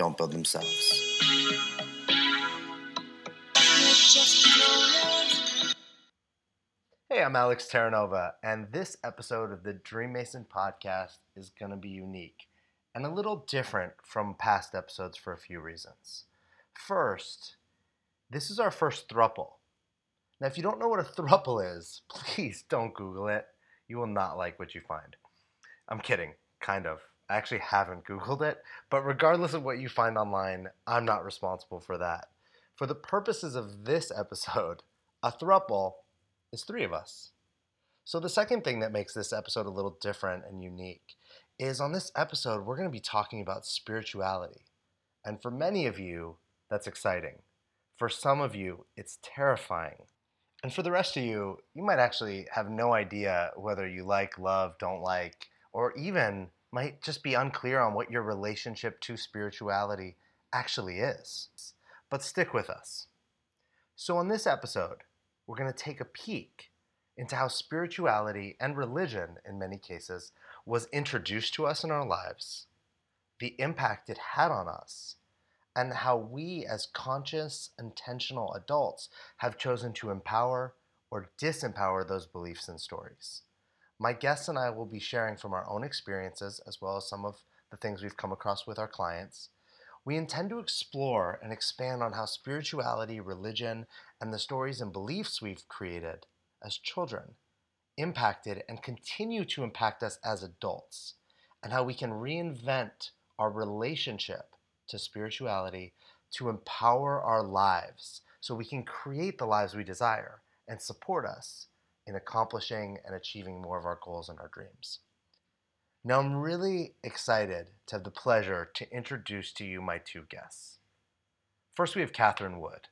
don't build themselves. Hey, I'm Alex Terranova, and this episode of the Dream Mason podcast is going to be unique and a little different from past episodes for a few reasons. First, this is our first thruple. Now, if you don't know what a thruple is, please don't Google it. You will not like what you find. I'm kidding, kind of. I actually haven't Googled it, but regardless of what you find online, I'm not responsible for that. For the purposes of this episode, a thruple is three of us. So, the second thing that makes this episode a little different and unique is on this episode, we're going to be talking about spirituality. And for many of you, that's exciting. For some of you, it's terrifying. And for the rest of you, you might actually have no idea whether you like, love, don't like, or even might just be unclear on what your relationship to spirituality actually is. But stick with us. So, on this episode, we're going to take a peek into how spirituality and religion, in many cases, was introduced to us in our lives, the impact it had on us, and how we, as conscious, intentional adults, have chosen to empower or disempower those beliefs and stories. My guests and I will be sharing from our own experiences as well as some of the things we've come across with our clients. We intend to explore and expand on how spirituality, religion, and the stories and beliefs we've created as children impacted and continue to impact us as adults, and how we can reinvent our relationship to spirituality to empower our lives so we can create the lives we desire and support us in accomplishing and achieving more of our goals and our dreams. Now, I'm really excited to have the pleasure to introduce to you my two guests. First, we have Catherine Wood.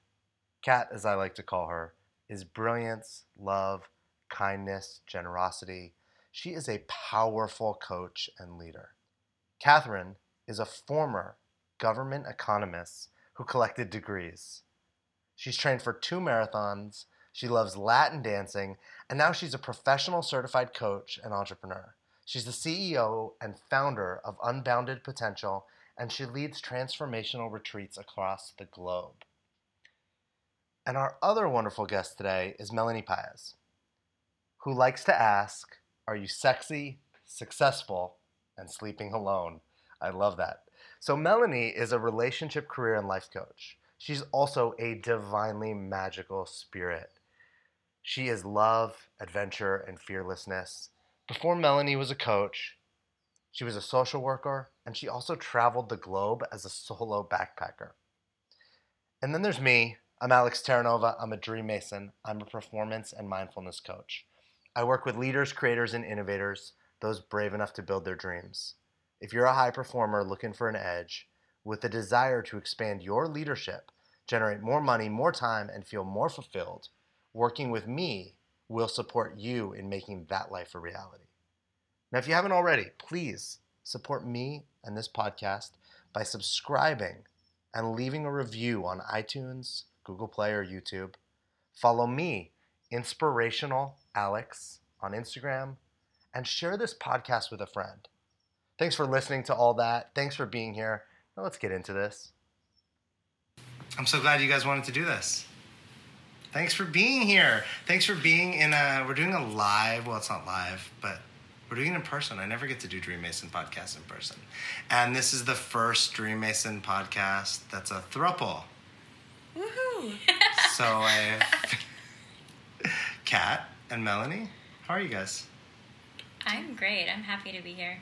Cat, as I like to call her, is brilliance, love, kindness, generosity. She is a powerful coach and leader. Catherine is a former government economist who collected degrees. She's trained for two marathons she loves Latin dancing, and now she's a professional certified coach and entrepreneur. She's the CEO and founder of Unbounded Potential, and she leads transformational retreats across the globe. And our other wonderful guest today is Melanie Paez, who likes to ask Are you sexy, successful, and sleeping alone? I love that. So, Melanie is a relationship, career, and life coach. She's also a divinely magical spirit. She is love, adventure, and fearlessness. Before Melanie was a coach, she was a social worker, and she also traveled the globe as a solo backpacker. And then there's me. I'm Alex Terranova. I'm a dream mason. I'm a performance and mindfulness coach. I work with leaders, creators, and innovators, those brave enough to build their dreams. If you're a high performer looking for an edge, with a desire to expand your leadership, generate more money, more time, and feel more fulfilled, working with me will support you in making that life a reality. Now, if you haven't already, please support me and this podcast by subscribing and leaving a review on iTunes, Google Play, or YouTube. Follow me, Inspirational Alex, on Instagram, and share this podcast with a friend. Thanks for listening to all that. Thanks for being here. Now, let's get into this. I'm so glad you guys wanted to do this. Thanks for being here. Thanks for being in a. We're doing a live. Well, it's not live, but we're doing it in person. I never get to do Dream Mason podcast in person, and this is the first Dream Mason podcast that's a thruple. Woohoo! so I, Cat and Melanie, how are you guys? I'm great. I'm happy to be here.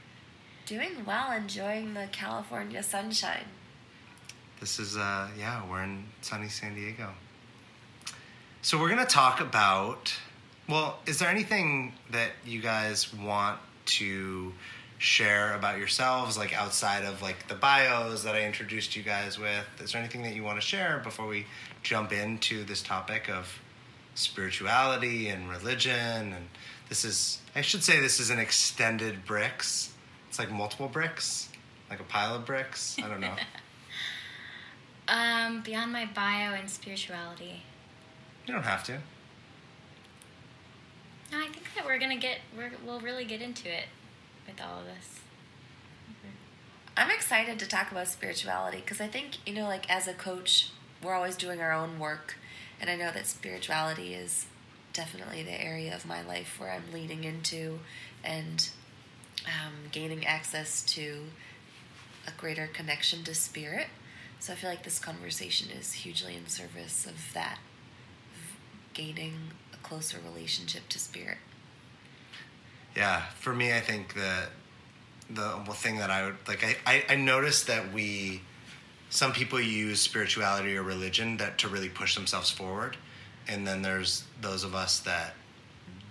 Doing well, enjoying the California sunshine. This is uh yeah, we're in sunny San Diego. So we're going to talk about. Well, is there anything that you guys want to share about yourselves, like outside of like the bios that I introduced you guys with? Is there anything that you want to share before we jump into this topic of spirituality and religion? And this is, I should say, this is an extended bricks. It's like multiple bricks, like a pile of bricks. I don't know. Um, beyond my bio and spirituality. You don't have to. No, I think that we're gonna get we're, we'll really get into it with all of this. I'm excited to talk about spirituality because I think, you know, like as a coach, we're always doing our own work. And I know that spirituality is definitely the area of my life where I'm leaning into and um, gaining access to a greater connection to spirit. So I feel like this conversation is hugely in service of that, of gaining a closer relationship to spirit. Yeah, for me, I think that the thing that I would like, I, I, I noticed that we, some people use spirituality or religion that to really push themselves forward, and then there's those of us that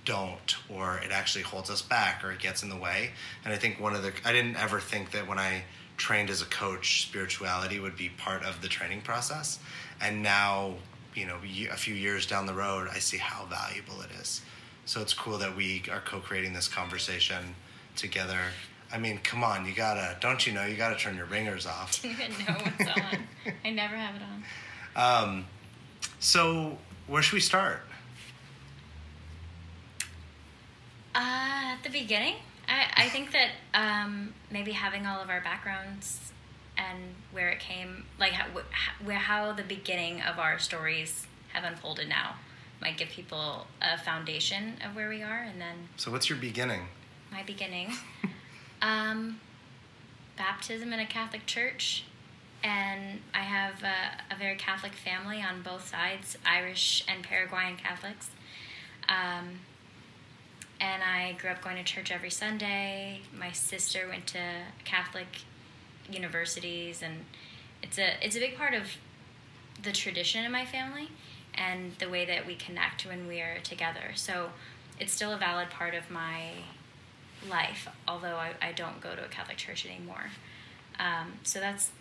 don't, or it actually holds us back, or it gets in the way. And I think one of the, I didn't ever think that when I trained as a coach, spirituality would be part of the training process, and now, you know, a few years down the road, I see how valuable it is. So it's cool that we are co-creating this conversation together. I mean, come on, you gotta, don't you know, you gotta turn your ringers off. I didn't know what's on. I never have it on. Um, so where should we start? Uh, at the beginning, I, I think that um, maybe having all of our backgrounds and where it came, like how, where how the beginning of our stories have unfolded now, might give people a foundation of where we are, and then So what's your beginning? my beginning, um, baptism in a Catholic church, and I have a, a very Catholic family on both sides, Irish and Paraguayan Catholics. Um, and I grew up going to church every Sunday. My sister went to Catholic universities, and it's a it's a big part of the tradition in my family and the way that we connect when we are together. So it's still a valid part of my life, although I, I don't go to a Catholic church anymore. Um, so that's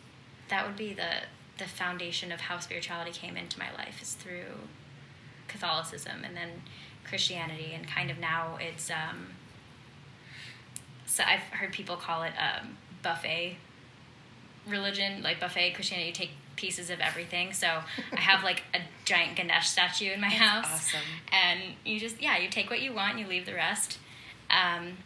that would be the the foundation of how spirituality came into my life is through Catholicism and then Christianity, and kind of now it's. Um, so I've heard people call it um, buffet religion, like buffet Christianity. You take pieces of everything. So I have like a giant Ganesh statue in my house, awesome. and you just yeah, you take what you want, you leave the rest. Um,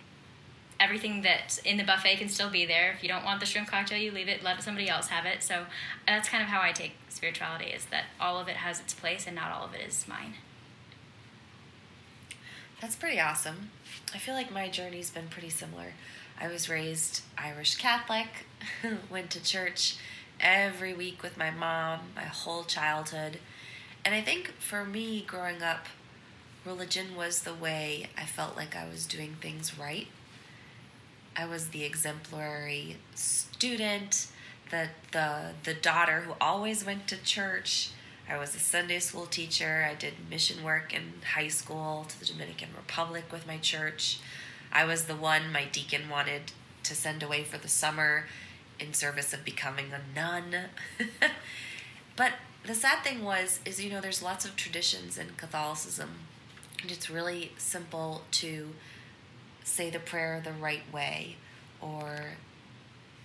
everything that's in the buffet can still be there. If you don't want the shrimp cocktail, you leave it, let somebody else have it. So that's kind of how I take spirituality: is that all of it has its place, and not all of it is mine. That's pretty awesome. I feel like my journey's been pretty similar. I was raised Irish Catholic, went to church every week with my mom my whole childhood. And I think for me growing up, religion was the way I felt like I was doing things right. I was the exemplary student, the the the daughter who always went to church. I was a Sunday school teacher. I did mission work in high school to the Dominican Republic with my church. I was the one my deacon wanted to send away for the summer in service of becoming a nun. but the sad thing was is you know there's lots of traditions in Catholicism and it's really simple to say the prayer the right way or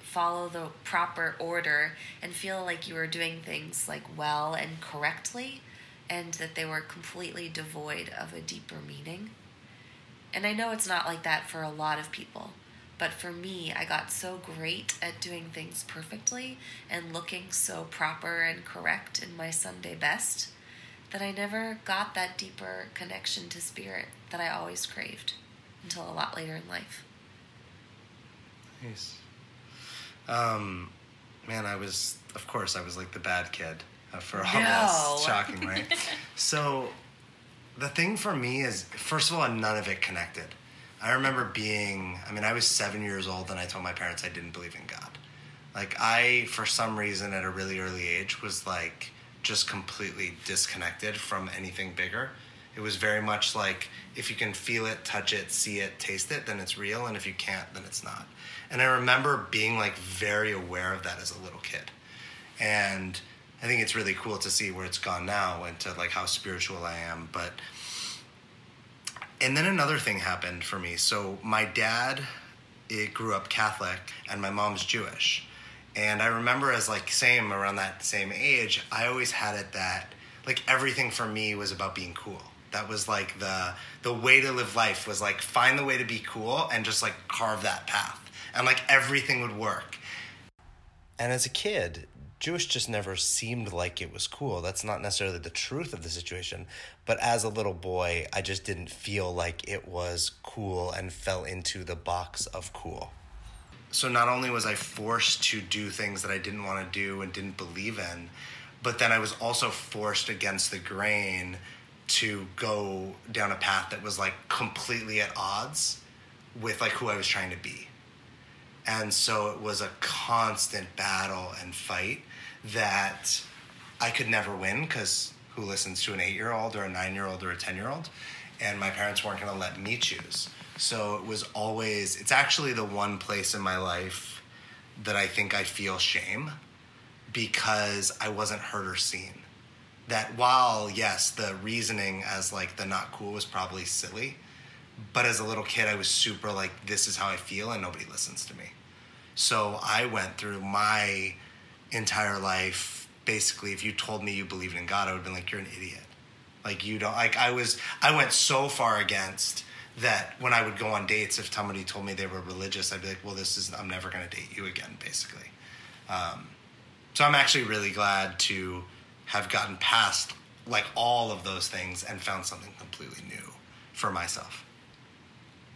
follow the proper order and feel like you were doing things like well and correctly and that they were completely devoid of a deeper meaning. And I know it's not like that for a lot of people, but for me, I got so great at doing things perfectly and looking so proper and correct in my Sunday best that I never got that deeper connection to spirit that I always craved until a lot later in life. Nice. Um, man, I was, of course, I was like the bad kid uh, for all No. this. Shocking, right? so, the thing for me is, first of all, none of it connected. I remember being, I mean, I was seven years old and I told my parents I didn't believe in God. Like, I, for some reason, at a really early age, was like just completely disconnected from anything bigger. It was very much like if you can feel it, touch it, see it, taste it, then it's real, and if you can't, then it's not. And I remember being like very aware of that as a little kid. And I think it's really cool to see where it's gone now and to like how spiritual I am. But and then another thing happened for me. So my dad it grew up Catholic and my mom's Jewish. And I remember as like same around that same age, I always had it that like everything for me was about being cool. That was like the the way to live life was like find the way to be cool and just like carve that path. And like everything would work. And as a kid, Jewish just never seemed like it was cool. That's not necessarily the truth of the situation, but as a little boy, I just didn't feel like it was cool and fell into the box of cool. So not only was I forced to do things that I didn't want to do and didn't believe in, but then I was also forced against the grain to go down a path that was like completely at odds with like who I was trying to be. And so it was a constant battle and fight that I could never win because who listens to an eight year old or a nine year old or a 10 year old? And my parents weren't going to let me choose. So it was always, it's actually the one place in my life that I think I feel shame because I wasn't heard or seen. That while, yes, the reasoning as like the not cool was probably silly, but as a little kid, I was super like, this is how I feel, and nobody listens to me. So I went through my entire life. Basically, if you told me you believed in God, I would have been like, you're an idiot. Like, you don't, like, I was, I went so far against that when I would go on dates, if somebody told me they were religious, I'd be like, well, this is, I'm never going to date you again, basically. Um, so I'm actually really glad to have gotten past like all of those things and found something completely new for myself.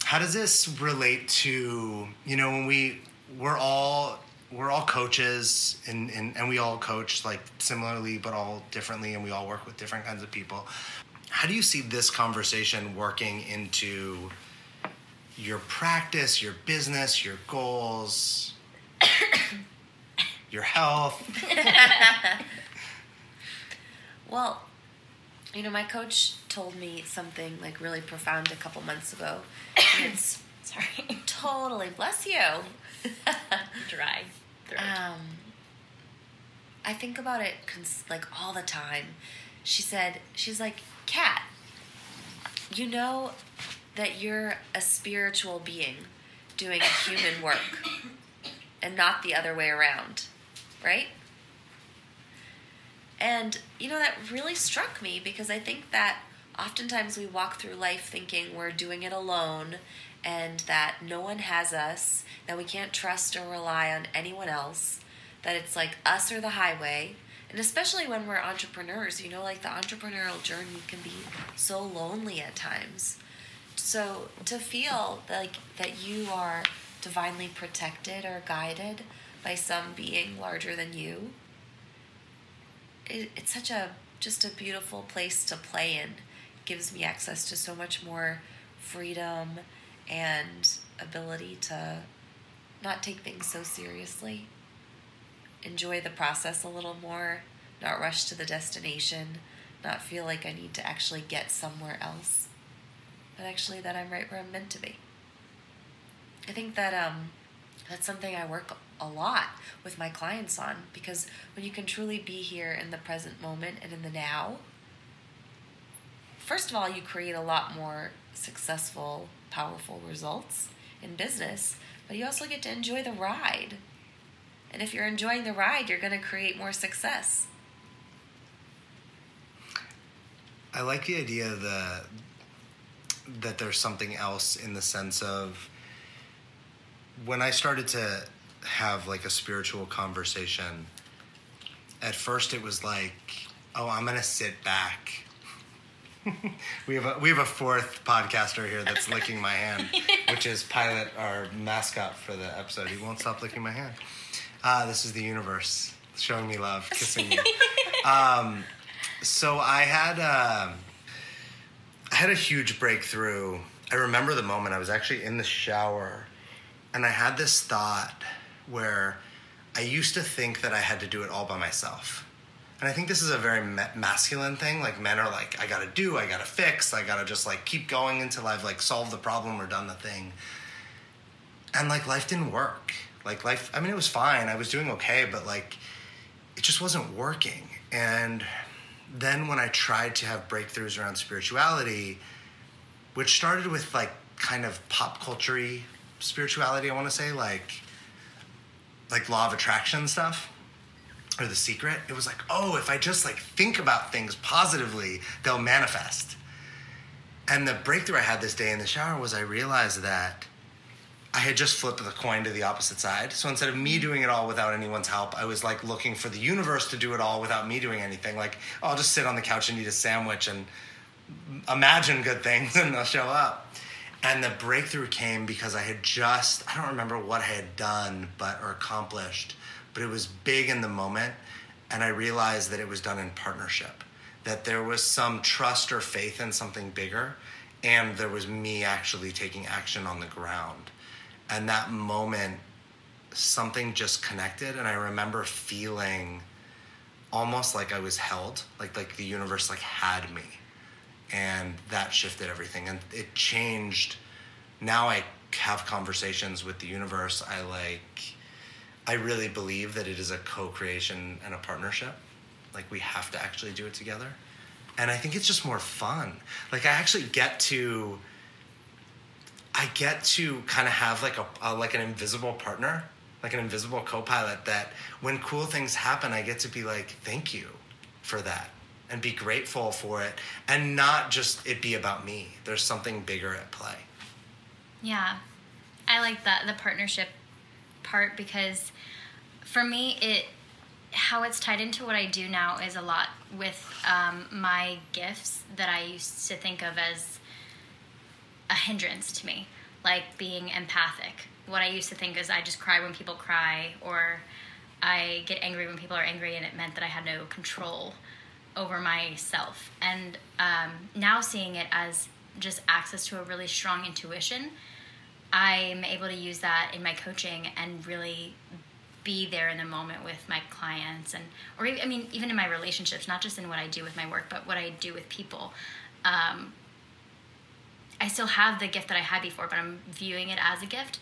How does this relate to, you know, when we we're all we're all coaches and, and, and we all coach like similarly but all differently and we all work with different kinds of people. How do you see this conversation working into your practice, your business, your goals, your health? Well, you know, my coach told me something like really profound a couple months ago. It's Sorry. totally bless you. Dry. throat. Um, I think about it cons- like all the time. She said, she's like, Cat, you know that you're a spiritual being doing human work and not the other way around, right? And, you know, that really struck me because I think that oftentimes we walk through life thinking we're doing it alone and that no one has us, that we can't trust or rely on anyone else, that it's like us or the highway. And especially when we're entrepreneurs, you know, like the entrepreneurial journey can be so lonely at times. So to feel like that you are divinely protected or guided by some being larger than you, it, it's such a just a beautiful place to play in. gives me access to so much more freedom and ability to not take things so seriously. Enjoy the process a little more, not rush to the destination, not feel like I need to actually get somewhere else, but actually that I'm right where I'm meant to be. I think that um, that's something I work a lot with my clients on because when you can truly be here in the present moment and in the now, first of all, you create a lot more successful, powerful results in business, but you also get to enjoy the ride. And if you're enjoying the ride, you're going to create more success. I like the idea that that there's something else in the sense of when I started to have like a spiritual conversation, at first it was like, oh, I'm gonna sit back. We have a we have a fourth podcaster here that's licking my hand, which is Pilot, our mascot for the episode. He won't stop licking my hand. Ah, this is the universe showing me love, kissing me. Um, so I had um, I had a huge breakthrough. I remember the moment I was actually in the shower, and I had this thought where I used to think that I had to do it all by myself. And I think this is a very ma- masculine thing. Like men are like, I gotta do, I gotta fix, I gotta just like keep going until I've like solved the problem or done the thing. And like life didn't work. Like life, I mean, it was fine. I was doing okay, but like it just wasn't working. And then when I tried to have breakthroughs around spirituality, which started with like kind of pop culture spirituality, I want to say, like like law of attraction stuff or the secret it was like oh if i just like think about things positively they'll manifest. And the breakthrough i had this day in the shower was i realized that i had just flipped the coin to the opposite side. So instead of me mm. doing it all without anyone's help i was like looking for the universe to do it all without me doing anything. Like oh, i'll just sit on the couch and eat a sandwich and imagine good things and they'll show up. And the breakthrough came because I had just, I don't remember what I had done but or accomplished, but it was big in the moment. And I realized that it was done in partnership, that there was some trust or faith in something bigger. And there was me actually taking action on the ground. And that moment, something just connected. And I remember feeling almost like I was held, like, like the universe like had me and that shifted everything and it changed now i have conversations with the universe i like i really believe that it is a co-creation and a partnership like we have to actually do it together and i think it's just more fun like i actually get to i get to kind of have like a, a like an invisible partner like an invisible co-pilot that when cool things happen i get to be like thank you for that and be grateful for it and not just it be about me. There's something bigger at play. Yeah. I like that the partnership part because for me it how it's tied into what I do now is a lot with um, my gifts that I used to think of as a hindrance to me, like being empathic. What I used to think is I just cry when people cry, or I get angry when people are angry, and it meant that I had no control over myself. And um, now seeing it as just access to a really strong intuition, I'm able to use that in my coaching and really be there in the moment with my clients and or I mean even in my relationships, not just in what I do with my work, but what I do with people. Um, I still have the gift that I had before, but I'm viewing it as a gift,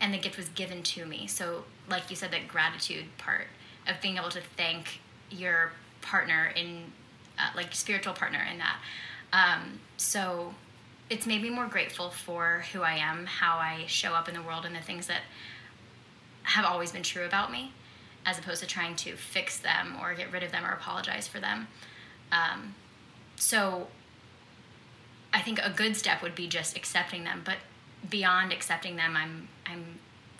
and the gift was given to me. So, like you said, that gratitude part of being able to thank your partner in uh, like spiritual partner in that um, so it's made me more grateful for who i am how i show up in the world and the things that have always been true about me as opposed to trying to fix them or get rid of them or apologize for them. Um, so i think a good step would be just accepting them but beyond accepting them i'm i'm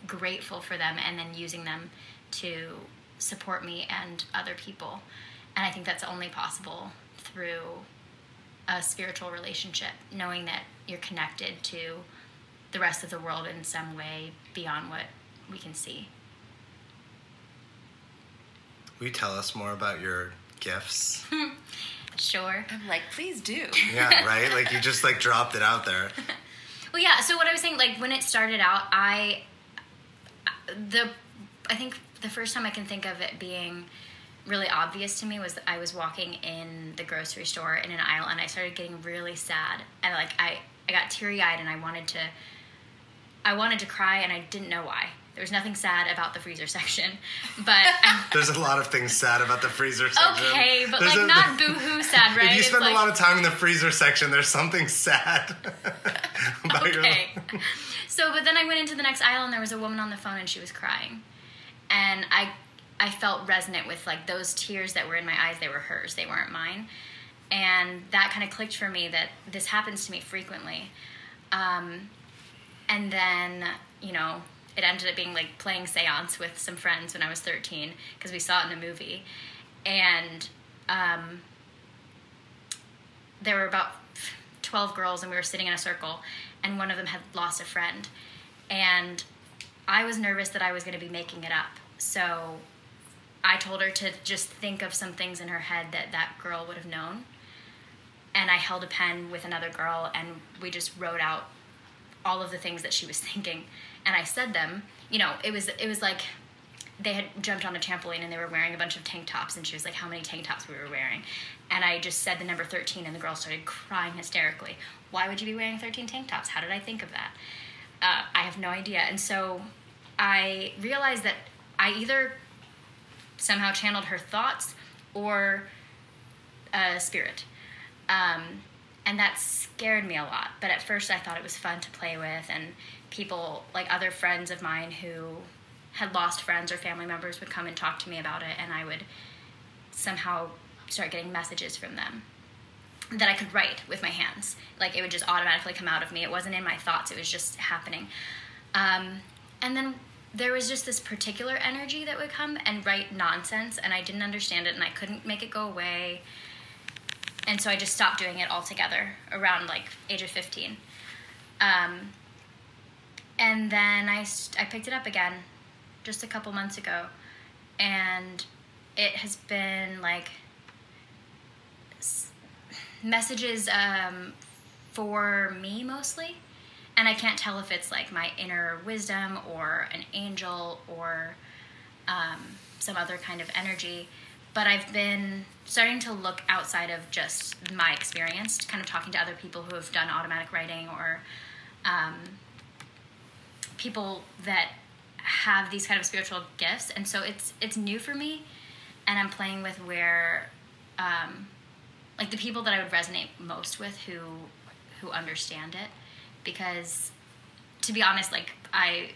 grateful for them and then using them to support me and other people. And I think that's only possible through a spiritual relationship, knowing that you're connected to the rest of the world in some way beyond what we can see. Will you tell us more about your gifts? sure. I'm like, please do. yeah, right? Like you just like dropped it out there. well, yeah, so what I was saying like when it started out, I the I think the first time I can think of it being really obvious to me was that I was walking in the grocery store in an aisle and I started getting really sad and like I I got teary eyed and I wanted to I wanted to cry and I didn't know why. There was nothing sad about the freezer section, but there's a lot of things sad about the freezer section. Okay, but there's like a, not boohoo sad, right? If you spend a lot of time in the freezer section, there's something sad. okay. so, but then I went into the next aisle and there was a woman on the phone and she was crying, and I I felt resonant with like those tears that were in my eyes. They were hers. They weren't mine. And that kind of clicked for me that this happens to me frequently. Um, and then, you know, it ended up being like playing seance with some friends when I was 13 because we saw it in a movie. And um, there were about 12 girls and we were sitting in a circle and one of them had lost a friend. And I was nervous that I was going to be making it up. So I told her to just think of some things in her head that that girl would have known. And I held a pen with another girl and we just wrote out all of the things that she was thinking. And I said them. You know, it was it was like they had jumped on a trampoline and they were wearing a bunch of tank tops and she was like how many tank tops we were wearing? And i just said the number 13 and the girl started crying hysterically. Why would you be wearing 13 tank tops? How did i think of that? Uh, i have no idea. And so i realized that i either somehow channeled her thoughts or a spirit. Um, and that scared me a lot but at first i thought it was fun to play with and people like other friends of mine who had lost friends or family members would come and talk to me about it and i would somehow start getting messages from them that i could write with my hands. Like it would just automatically come out of me. It wasn't in my thoughts. It was just happening. Um, and then there was just this particular energy that would come and write nonsense and i didn't understand it and i couldn't make it go away. And so i just stopped doing it altogether around like age of 15 um, and then I, I picked it up again just a couple months ago and it has been like messages um, for me mostly and i can't tell if it's like my inner wisdom or an angel or um, some other kind of energy. But i've been starting to look outside of just my experience kind of talking to other people who have done automatic writing or um, people that have these kind of spiritual gifts. And so it's it's new for me and i'm playing with where um, like the people that i would resonate most with who who understand it because to be honest like i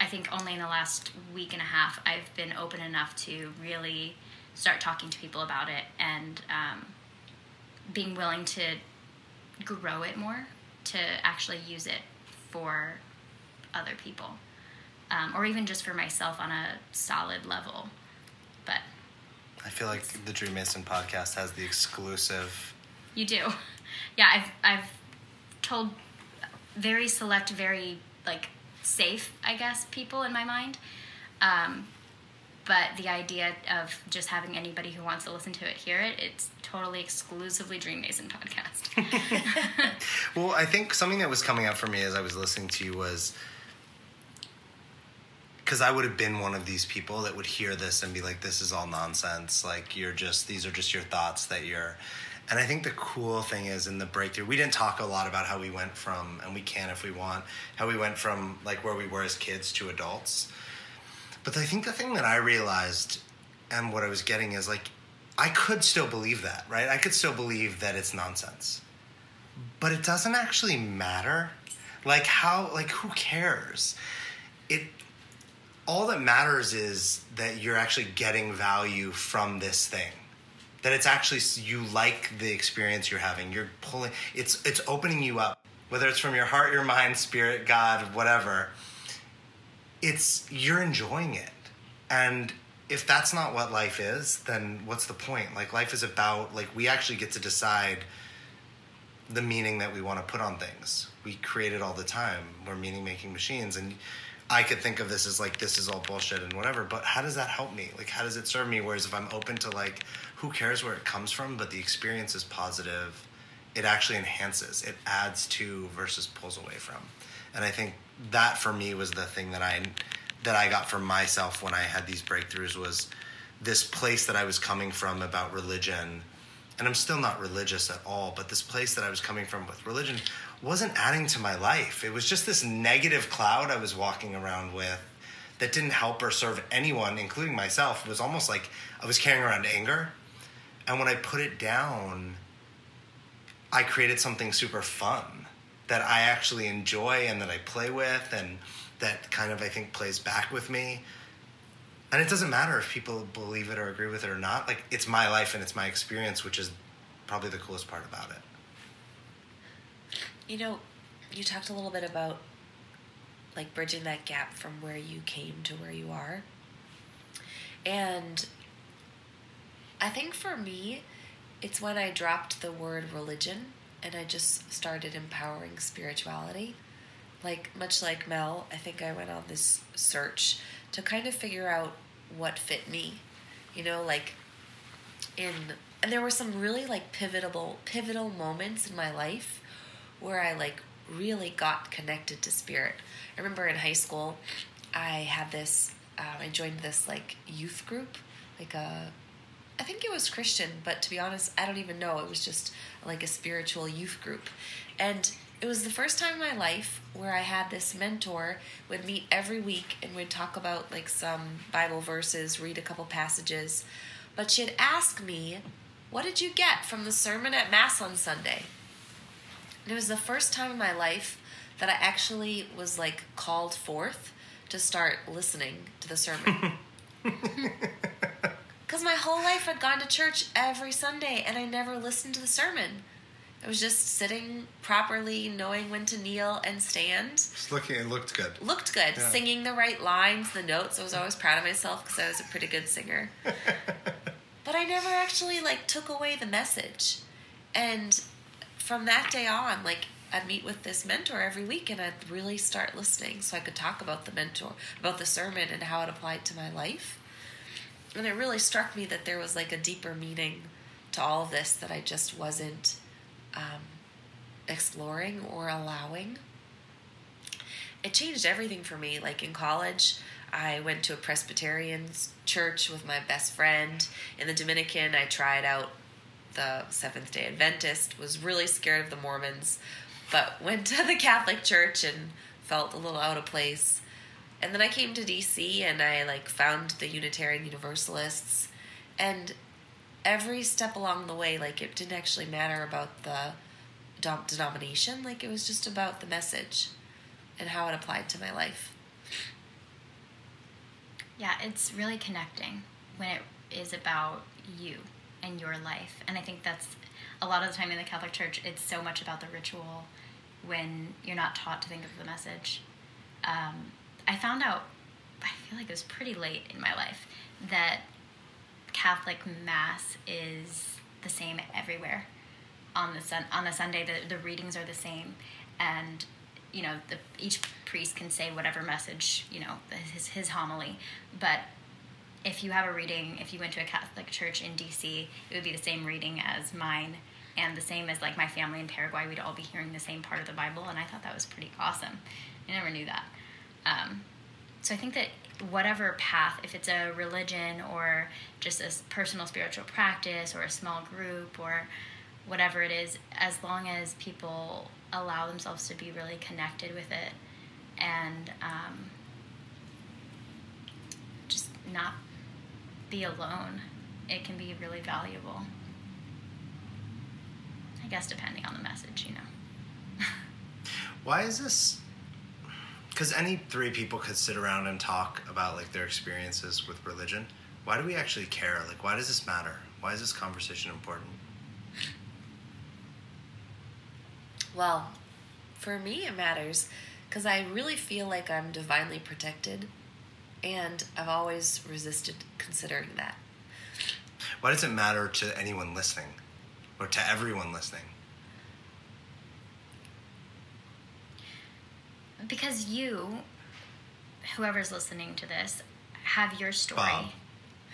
i think only in the last week and a half i've been open enough to really start talking to people about it and um, being willing to grow it more to actually use it for other people um, or even just for myself on a solid level but I feel like the Dream Mason podcast has the exclusive. you do yeah i've i've told very select very like safe i guess people in my mind um, but the idea of just having anybody who wants to listen to it hear it it's totally exclusively dream mason podcast Well, I think something that was coming up for me as I was listening to you was because I would have been one of these people that would hear this and be like, "This is all nonsense. Like you're just these are just your thoughts that you're." And I think the cool thing is in the breakthrough, we didn't talk a lot about how we went from, and we can if we want, how we went from like where we were as kids to adults. But I think the thing that I realized and what I was getting is like, I could still believe that, right? I could still believe that it's nonsense but it doesn't actually matter like how like who cares it all that matters is that you're actually getting value from this thing that it's actually you like the experience you're having you're pulling it's it's opening you up whether it's from your heart your mind spirit god whatever it's you're enjoying it and if that's not what life is then what's the point like life is about like we actually get to decide the meaning that we want to put on things. We create it all the time. We're meaning making machines. And I could think of this as like, this is all bullshit and whatever, but how does that help me? Like, how does it serve me? Whereas if I'm open to like, who cares where it comes from, but the experience is positive, it actually enhances, it adds to versus pulls away from. And I think that for me was the thing that I, that I got from myself when I had these breakthroughs was this place that I was coming from about religion and I'm still not religious at all, but this place that I was coming from with religion wasn't adding to my life. It was just this negative cloud I was walking around with that didn't help or serve anyone, including myself. It was almost like I was carrying around anger. And when I put it down, I created something super fun that I actually enjoy and that I play with and that kind of I think plays back with me. And it doesn't matter if people believe it or agree with it or not. Like it's my life and it's my experience which is probably the coolest part about it. You know, you talked a little bit about like bridging that gap from where you came to where you are. And I think for me, it's when I dropped the word religion and I just started empowering spirituality. Like, much like Mel, I think I went on this search to kind of figure out what fit me. You know, like, in, and there were some really like pivotal, pivotal moments in my life where I like really got connected to spirit. I remember in high school, I had this um, I joined this like youth group, like a, I think it was Christian, but to be honest, I don't even know. It was just like a spiritual youth group, and it was the first time in my life where I had this mentor would meet every week and would talk about like some Bible verses, read a couple passages, but she'd ask me, "What did you get from the sermon at mass on Sunday?" And it was the first time in my life that I actually was like called forth to start listening to the sermon. Because my whole life I'd gone to church every Sunday and I never listened to the sermon. I was just sitting properly, knowing when to kneel and stand. Just looking, it looked good. Looked good, Yeah. singing the right lines, the notes. I was always proud of myself because I was a pretty good singer. but I never actually like took away the message. And from that day on, like I'd meet with this mentor every week and I'd really start listening so I could talk about the mentor, about the sermon and how it applied to my life. And it really struck me that there was like a deeper meaning to all of this that I just wasn't um, exploring or allowing. It changed everything for me. Like in college, I went to a Presbyterian church with my best friend. In the Dominican, I tried out the Seventh day Adventist, was really scared of the Mormons, but went to the Catholic Church and felt a little out of place. And then I came to DC and I like found the Unitarian Universalists and every step along the way like it didn't actually matter about the denomination like it was just about the message and how it applied to my life. Yeah, it's really connecting when it is about you and your life. And I think that's a lot of the time in the Catholic Church, it's so much about the ritual when you're not taught to think of the message. Um, I found out, I feel like it was pretty late in my life, that Catholic Mass is the same everywhere. On the sun, on the Sunday, the, the readings are the same, and you know the, each priest can say whatever message you know his his homily, but if you have a reading, if you went to a Catholic church in DC, it would be the same reading as mine, and the same as like my family in Paraguay. We'd all be hearing the same part of the Bible, and I thought that was pretty awesome. I never knew that. Um, so I think that whatever path, if it's a religion or just a personal spiritual practice or a small group or whatever it is, as long as people allow themselves to be really connected with it and um, just not be alone, it can be really valuable. I guess depending on the message, you know. Why is this? Because any three people could sit around and talk about like their experiences with religion. Why do we actually care? Like, why does this matter? Why is this conversation important? Well, for me, it matters because I really feel like I'm divinely protected, and I've always resisted considering that. Why does it matter to anyone listening, or to everyone listening? Because you, whoever's listening to this, have your story. Bob.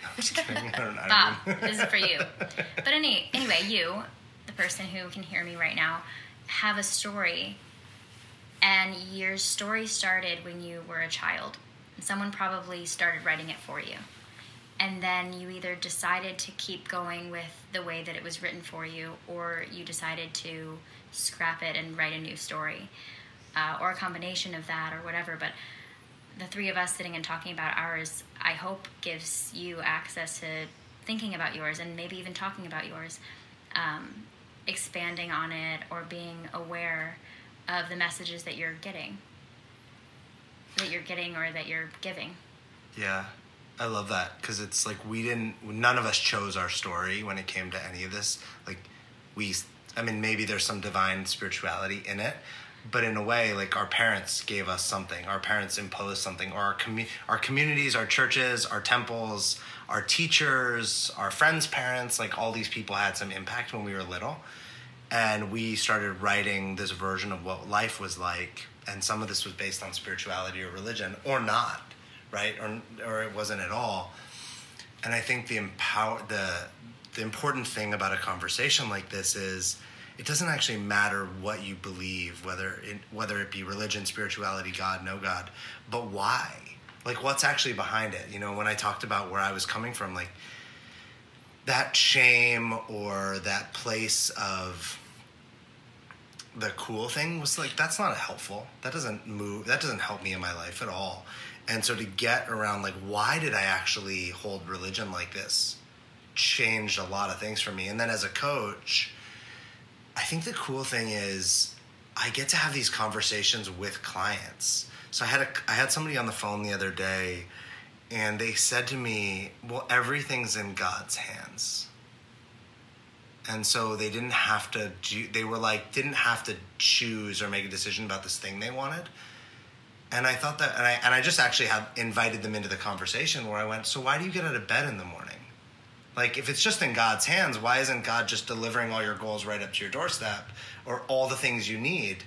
No, I'm just kidding. I don't, I Bob, this is for you. But any anyway, you, the person who can hear me right now, have a story, and your story started when you were a child. And someone probably started writing it for you, and then you either decided to keep going with the way that it was written for you, or you decided to scrap it and write a new story, uh, or a combination of that, or whatever. But the three of us sitting and talking about ours, I hope gives you access to thinking about yours and maybe even talking about yours, um, expanding on it or being aware of the messages that you're getting, that you're getting or that you're giving. Yeah, I love that because it's like we didn't, none of us chose our story when it came to any of this. Like, we, I mean, maybe there's some divine spirituality in it, but in a way, like our parents gave us something. Our parents imposed something, or our commu- our communities, our churches, our temples, our teachers, our friends' parents. Like all these people had some impact when we were little, and we started writing this version of what life was like. And some of this was based on spirituality or religion, or not, right? Or or it wasn't at all. And I think the empower the the important thing about a conversation like this is it doesn't actually matter what you believe, whether it, whether it be religion, spirituality, God, no God, but why. like what's actually behind it? You know when i talked about where i was coming from like that shame or that place of the cool thing was like that's not helpful. That doesn't move that doesn't help me in my life at all. And so to get around like why did i actually hold religion like this changed a lot of things for me. And then as a coach i think the cool thing is i get to have these conversations with clients. So i had a i had somebody on the phone the other day and they said to me well everything's in god's hands. And so they didn't have to do, they were like didn't have to choose or make a decision about this thing they wanted. And i thought that and i, and I just actually have invited them into the conversation where i went so why do you get out of bed in the morning like if it's just in god's hands why isn't god just delivering all your goals right up to your doorstep or all the things you need?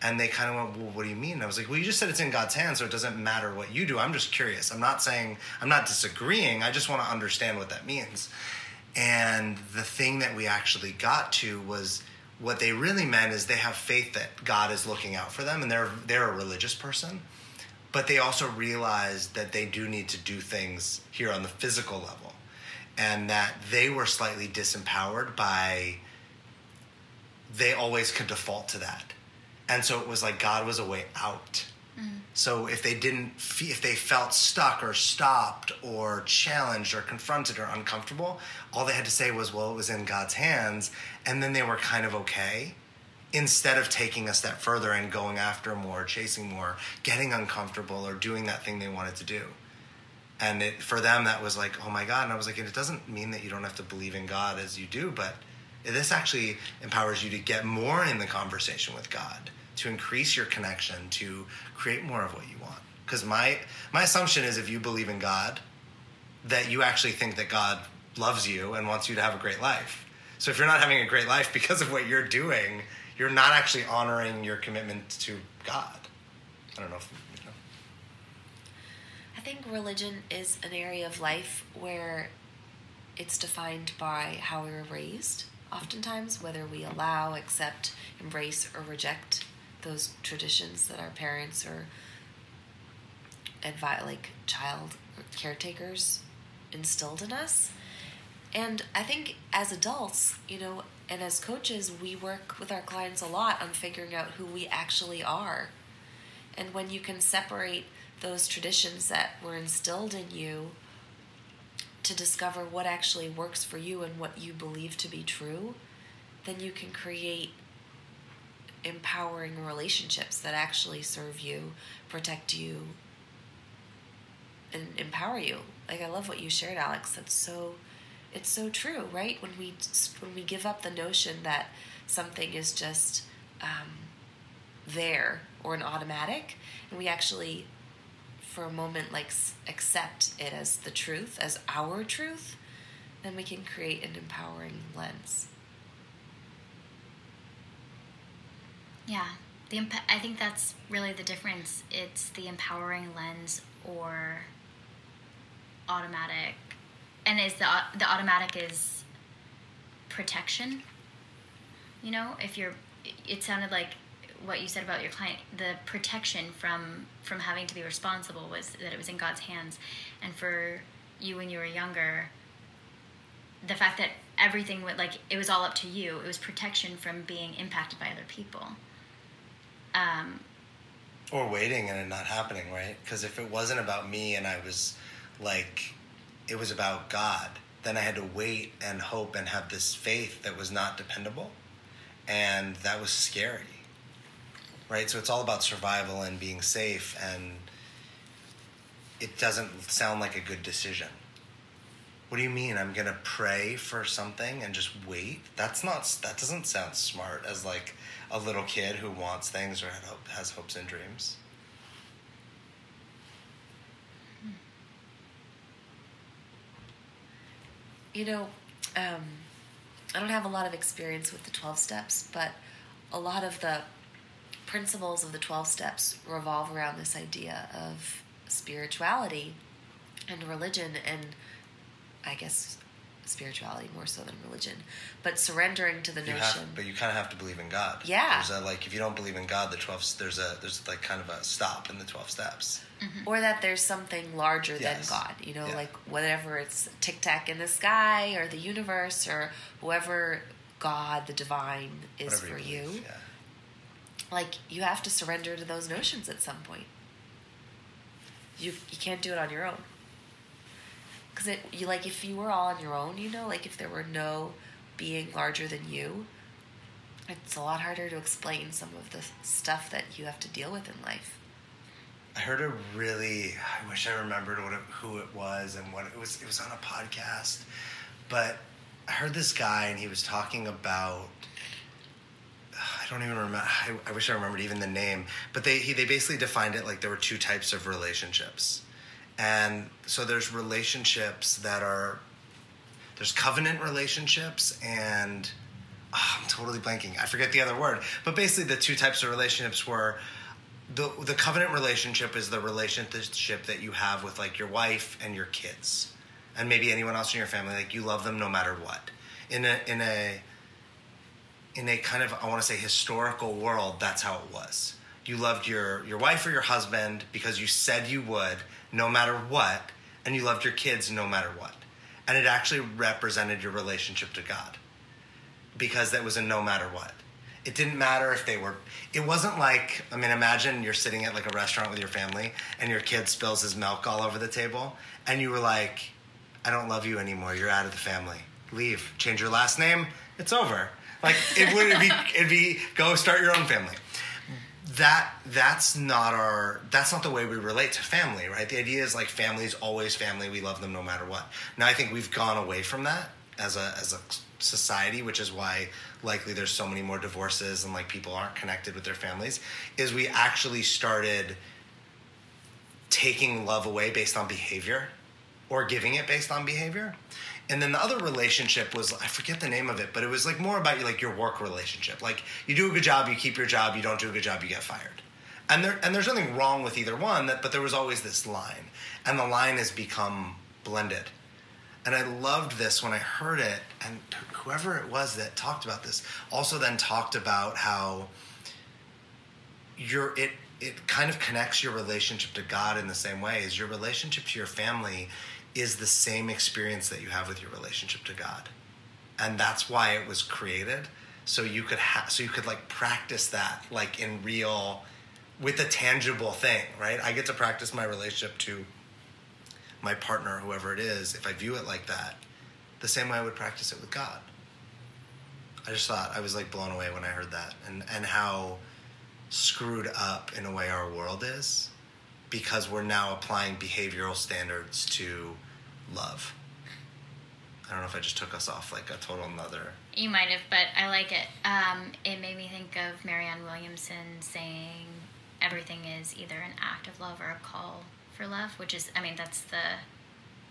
And they kind of went well what do you mean? And i was like well you just said it's in god's hands so it doesn't matter what you do. I'm just curious. I'm not saying i'm not disagreeing. I just want to understand what that means. And the thing that we actually got to was what they really meant is they have faith that God is looking out for them and they're they're a religious person. But they also realize that they do need to do things here on the physical level. And that they were slightly disempowered by they always could default to that. And so it was like God was a way out mm. so if they didn't, if they felt stuck or stopped or challenged or confronted or uncomfortable, all they had to say was, "Well, it was in God's hands," and then they were kind of okay. Instead of taking a step further and going after more, chasing more, getting uncomfortable, or doing that thing they wanted to do. And it, for them, that was like, oh my God. And I was like, and it doesn't mean that you don't have to believe in God as you do, but this actually empowers you to get more in the conversation with God to increase your connection, to create more of what you want. Because my my assumption is if you believe in God, that you actually think that God loves you and wants you to have a great life. So if you're not having a great life because of what you're doing, you're not actually honoring your commitment to God. I don't know if think religion is an area of life where it's defined by how we were raised, oftentimes, whether we allow, accept, embrace, or reject those traditions that our parents or advi- like child caretakers instilled in us. And I think as adults, you know, and as coaches, we work with our clients a lot on figuring out who we actually are. And when you can separate those traditions that were instilled in you to discover what actually works for you and what you believe to be true, then you can create empowering relationships that actually serve you, protect you, and empower you. Like I love what you shared, Alex. That's so it's so true, right? When we when we give up the notion that something is just um, there or an automatic, and we actually, for a moment, like accept it as the truth, as our truth, then we can create an empowering lens. Yeah, the imp- I think that's really the difference. It's the empowering lens or automatic, and is the the automatic is protection. You know, if you're, it sounded like what you said about your client. The protection from from having to be responsible was that it was in God's hands, and for you when you were younger, the fact that everything would like it was all up to you. It was protection from being impacted by other people. Um, or waiting and it not happening, right? Because if it wasn't about me and I was like, it was about God, then I had to wait and hope and have this faith that was not dependable. And that was scary, right? So it's all about survival and being safe, and it doesn't sound like a good decision. What do you mean? I'm gonna pray for something and just wait? That's not. That doesn't sound smart. As like a little kid who wants things or has hopes and dreams. You know, um, I don't have a lot of experience with the 12 steps, but a lot of the principles of the 12 steps revolve around this idea of spirituality and religion and I guess spirituality more so than religion. But surrendering to the You notion. have, but you kind of have to believe in God. Yeah. There's a like if you don't believe in God, the twelve there's a there's like kind of a stop in the twelve steps. Mm-hmm. or that there's something larger Yes. than God. You know, Yeah. like whatever it's tic tac in the sky or the universe or whoever God, the divine, is Whatever for you. believe, Yeah. Like you have to surrender to those notions at some point. You you can't do it on your own. Cause it you like if you were all on your own, you know, like if there were no being larger than you, it's a lot harder to explain some of the stuff that you have to deal with in life. I heard a really. I wish I remembered what it, who it was and what it was. It was on a podcast, but I heard this guy and he was talking about. I don't even remember. I, I wish I remembered even the name, but they he, they basically defined it like there were two types of relationships, and so there's relationships that are there's covenant relationships and oh, I'm totally blanking. I forget the other word, but basically the two types of relationships were the the covenant relationship is the relationship that you have with like your wife and your kids, and maybe anyone else in your family. Like you love them no matter what. In a in a in a kind of I want to say historical world, that's how it was. You loved your your wife or your husband because you said you would, no matter what, and you loved your kids no matter what, and it actually represented your relationship to God because that was a no matter what. It didn't matter if they were. It wasn't like I mean, imagine you're sitting at like a restaurant with your family and your kid spills his milk all over the table, and you were like, "I don't love you anymore. You're out of the family. Leave. Change your last name. It's over." Like it would be. It'd be go start your own family. That that's not our. That's not the way we relate to family, right? The idea is like family is always family. We love them no matter what. Now I think we've gone away from that as a as a society, which is why likely there's so many more divorces and like people aren't connected with their families. Is we actually started taking love away based on behavior or giving it based on behavior. And then the other relationship was I forget the name of it, but it was like more about like your work relationship. Like you do a good job, you keep your job, you don't do a good job, you get fired. And there and there's nothing wrong with either one, that but there was always this line. And the line has become blended. And I loved this when I heard it, and whoever it was that talked about this also then talked about how your it it kind of connects your relationship to God in the same way as your relationship to your family is the same experience that you have with your relationship to God. And that's why it was created so you could have so you could like practice that like in real with a tangible thing, right? I get to practice my relationship to my partner, whoever it is, if I view it like that, the same way I would practice it with God. I just thought I was like blown away when I heard that and, and how screwed up in a way our world is because we're now applying behavioral standards to love. I don't know if I just took us off like a total nother. You might have, but I like it. Um, it made me think of Marianne Williamson saying everything is either an act of love or a call for love, which is, I mean, that's the,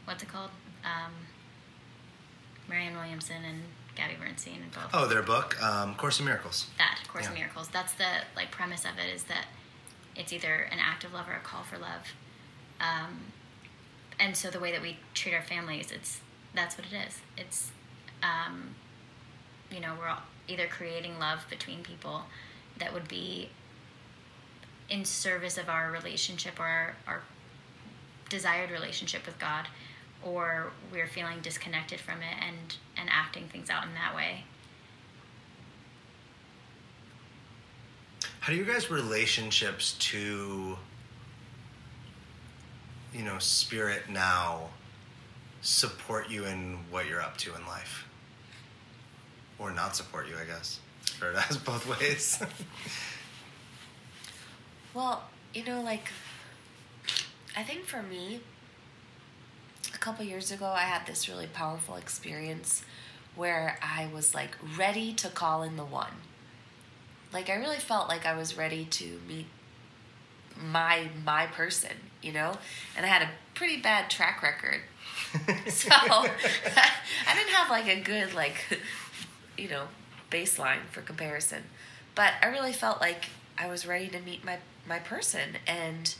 what's it called? Um, Marianne Williamson and Gabby Bernstein and both. Oh, their book, um, Course in Miracles. That Course in Miracles. That's the like premise of it is that it's either an act of love or a call for love. Um, and so the way that we treat our families, it's that's what it is. It's um, you know we're either creating love between people that would be in service of our relationship or our, our desired relationship with God, or we're feeling disconnected from it and and acting things out in that way. How do you guys relationships to you know spirit now support you in what you're up to in life? Or not support you, I guess. Or it has both ways. Well, you know, like, I think for me, a couple years ago, I had this really powerful experience where I was like ready to call in the one. Like, I really felt like I was ready to meet my my person, you know, and I had a pretty bad track record. So I didn't have like a good like you know baseline for comparison, but I really felt like I was ready to meet my my person, and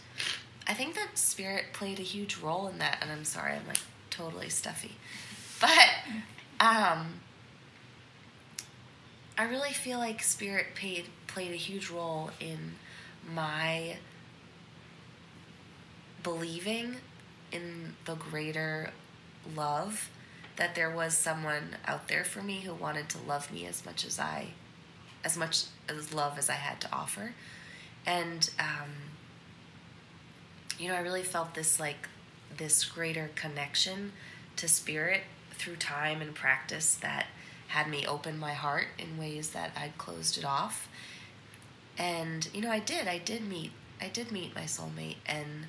I think that spirit played a huge role in that. And I'm sorry, I'm like totally stuffy. but um, I really feel like spirit paid played a huge role in my believing in the greater love that there was someone out there for me who wanted to love me as much as I as much as love as I had to offer. And um, you know, I really felt this like this greater connection to spirit through time and practice that had me open my heart in ways that I'd closed it off. And you know, I did. I did meet. I did meet my soulmate, and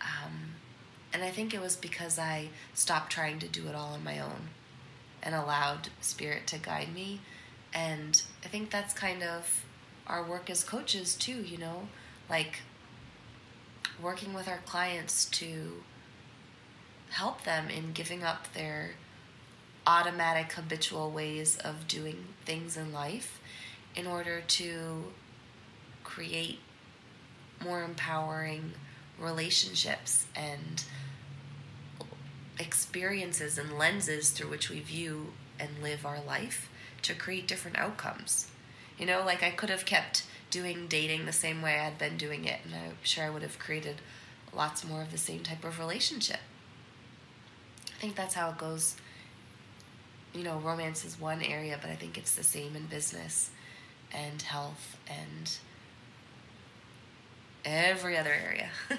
um, and I think it was because I stopped trying to do it all on my own, and allowed spirit to guide me. And I think that's kind of our work as coaches too. You know, like working with our clients to help them in giving up their automatic habitual ways of doing things in life in order to create more empowering relationships and experiences and lenses through which we view and live our life to create different outcomes. You know, like I could have kept doing dating the same way I'd been doing it, and I'm sure I would have created lots more of the same type of relationship. I think that's how it goes. You know, romance is one area, but I think it's the same in business and health and every other area.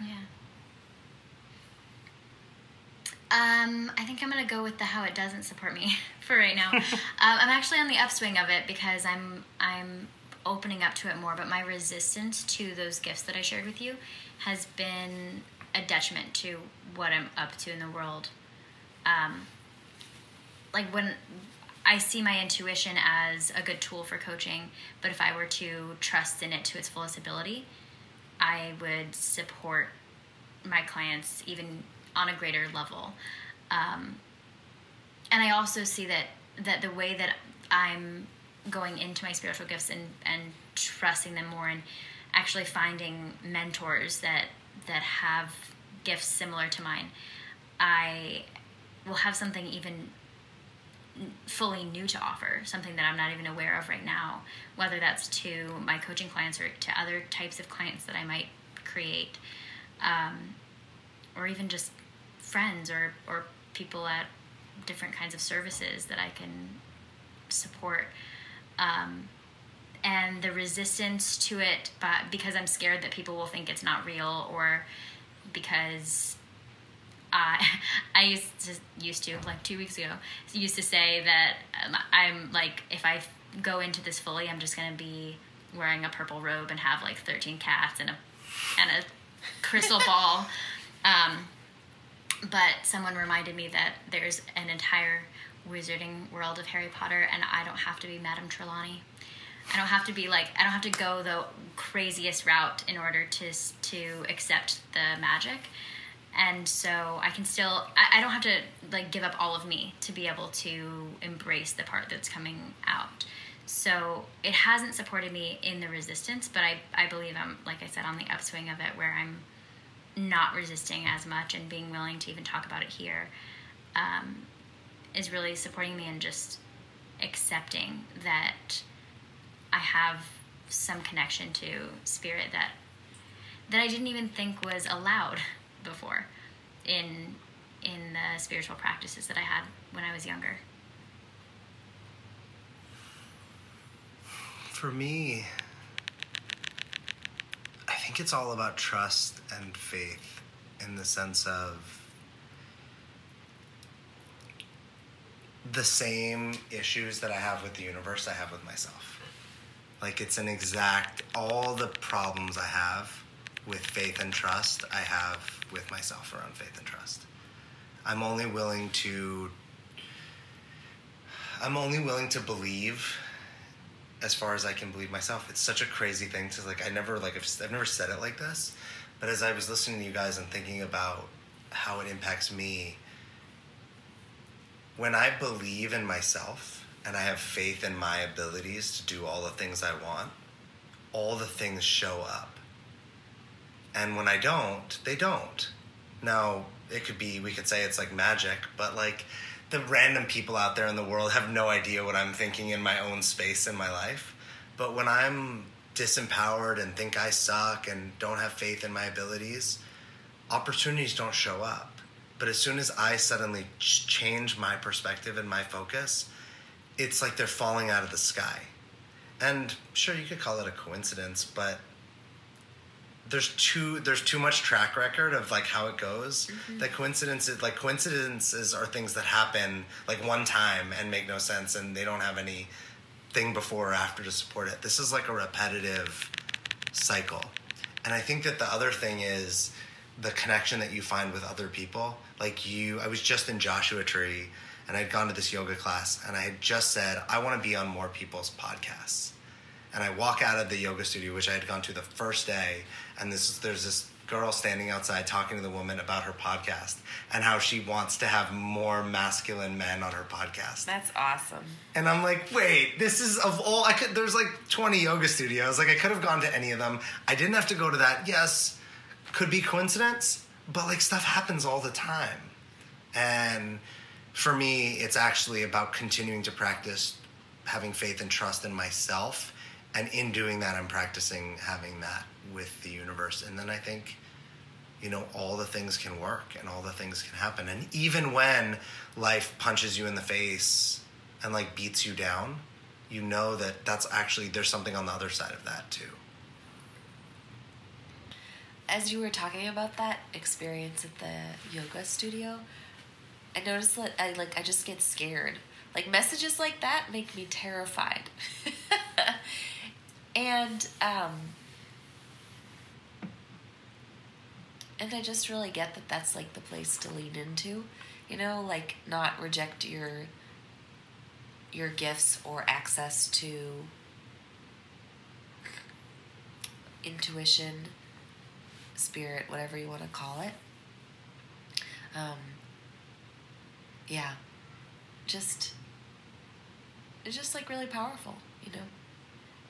yeah. Um, I think I'm gonna go with the how it doesn't support me for right now. um, I'm actually on the upswing of it because I'm I'm opening up to it more. But my resistance to those gifts that I shared with you has been a detriment to what I'm up to in the world. Um, like when I see my intuition as a good tool for coaching, but if I were to trust in it to its fullest ability, I would support my clients even on a greater level. Um, and I also see that that the way that I'm going into my spiritual gifts and and trusting them more and actually finding mentors that that have gifts similar to mine, I will have something even fully new to offer, something that I'm not even aware of right now, whether that's to my coaching clients or to other types of clients that I might create, um, or even just friends or, or people at different kinds of services that I can support. Um, and the resistance to it, but because I'm scared that people will think it's not real, or because I I used to used to like two weeks ago used to say that um, I'm like if I go into this fully, I'm just gonna be wearing a purple robe and have like 13 cats and a and a crystal ball. Um, but someone reminded me that there's an entire wizarding world of Harry Potter, and I don't have to be Madame Trelawney. I don't have to be like I don't have to go the craziest route in order to to accept the magic. And so I can still I, I don't have to like give up all of me to be able to embrace the part that's coming out. So it hasn't supported me in the resistance, but I, I believe I'm like I said on the upswing of it where I'm not resisting as much and being willing to even talk about it here um, is really supporting me and just accepting that I have some connection to spirit that that I didn't even think was allowed before in in the spiritual practices that I had when I was younger. For me, I think it's all about trust and faith in the sense of the same issues that I have with the universe, I have with myself. Like it's an exact, all the problems I have with faith and trust, I have with myself around faith and trust. I'm only willing to, I'm only willing to believe as far as I can believe myself. It's such a crazy thing to like. I never like I've, I've never said it like this, but as I was listening to you guys and thinking about how it impacts me, when I believe in myself and I have faith in my abilities to do all the things I want, all the things show up. And when I don't, they don't. Now, it could be, we could say it's like magic, but like the random people out there in the world have no idea what I'm thinking in my own space in my life. But when I'm disempowered and think I suck and don't have faith in my abilities, opportunities don't show up. But as soon as I suddenly ch- change my perspective and my focus, it's like they're falling out of the sky. And sure, you could call it a coincidence, but there's too there's too much track record of like how it goes mm-hmm. that coincidences like coincidences are things that happen like one time and make no sense and they don't have any thing before or after to support it. This is like a repetitive cycle. And i think that the other thing is the connection that you find with other people. Like you i was just in joshua tree and i'd gone to this yoga class and i had just said i want to be on more people's podcasts and I walk out of the yoga studio, which I had gone to the first day, and this there's this girl standing outside talking to the woman about her podcast and how she wants to have more masculine men on her podcast. That's awesome. And I'm like, wait, this is of all I could there's like 20 yoga studios. Like I could have gone to any of them. I didn't have to go to that. Yes, could be coincidence, but like stuff happens all the time. And for me, it's actually about continuing to practice having faith and trust in myself. And in doing that, I'm practicing having that with the universe. And then I think, you know, all the things can work and all the things can happen. And even when life punches you in the face and like beats you down, you know that that's actually, there's something on the other side of that too. As you were talking about that experience at the yoga studio, I noticed that I like I just get scared. Like messages like that make me terrified. and um and I just really get that that's like the place to lean into, you know, like not reject your your gifts or access to intuition, spirit, whatever you want to call it. Um, yeah, just it's just like really powerful, you know.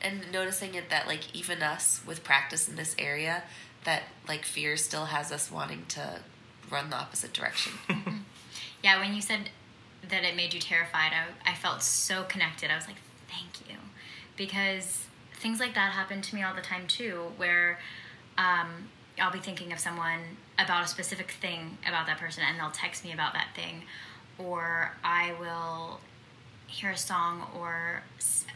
And noticing it that like even us with practice in this area, that like fear still has us wanting to run the opposite direction. yeah, when you said that it made you terrified, I, I felt so connected. I was like, thank you. Because things like that happen to me all the time too, where um, I'll be thinking of someone about a specific thing about that person and they'll text me about that thing. Or I will hear a song or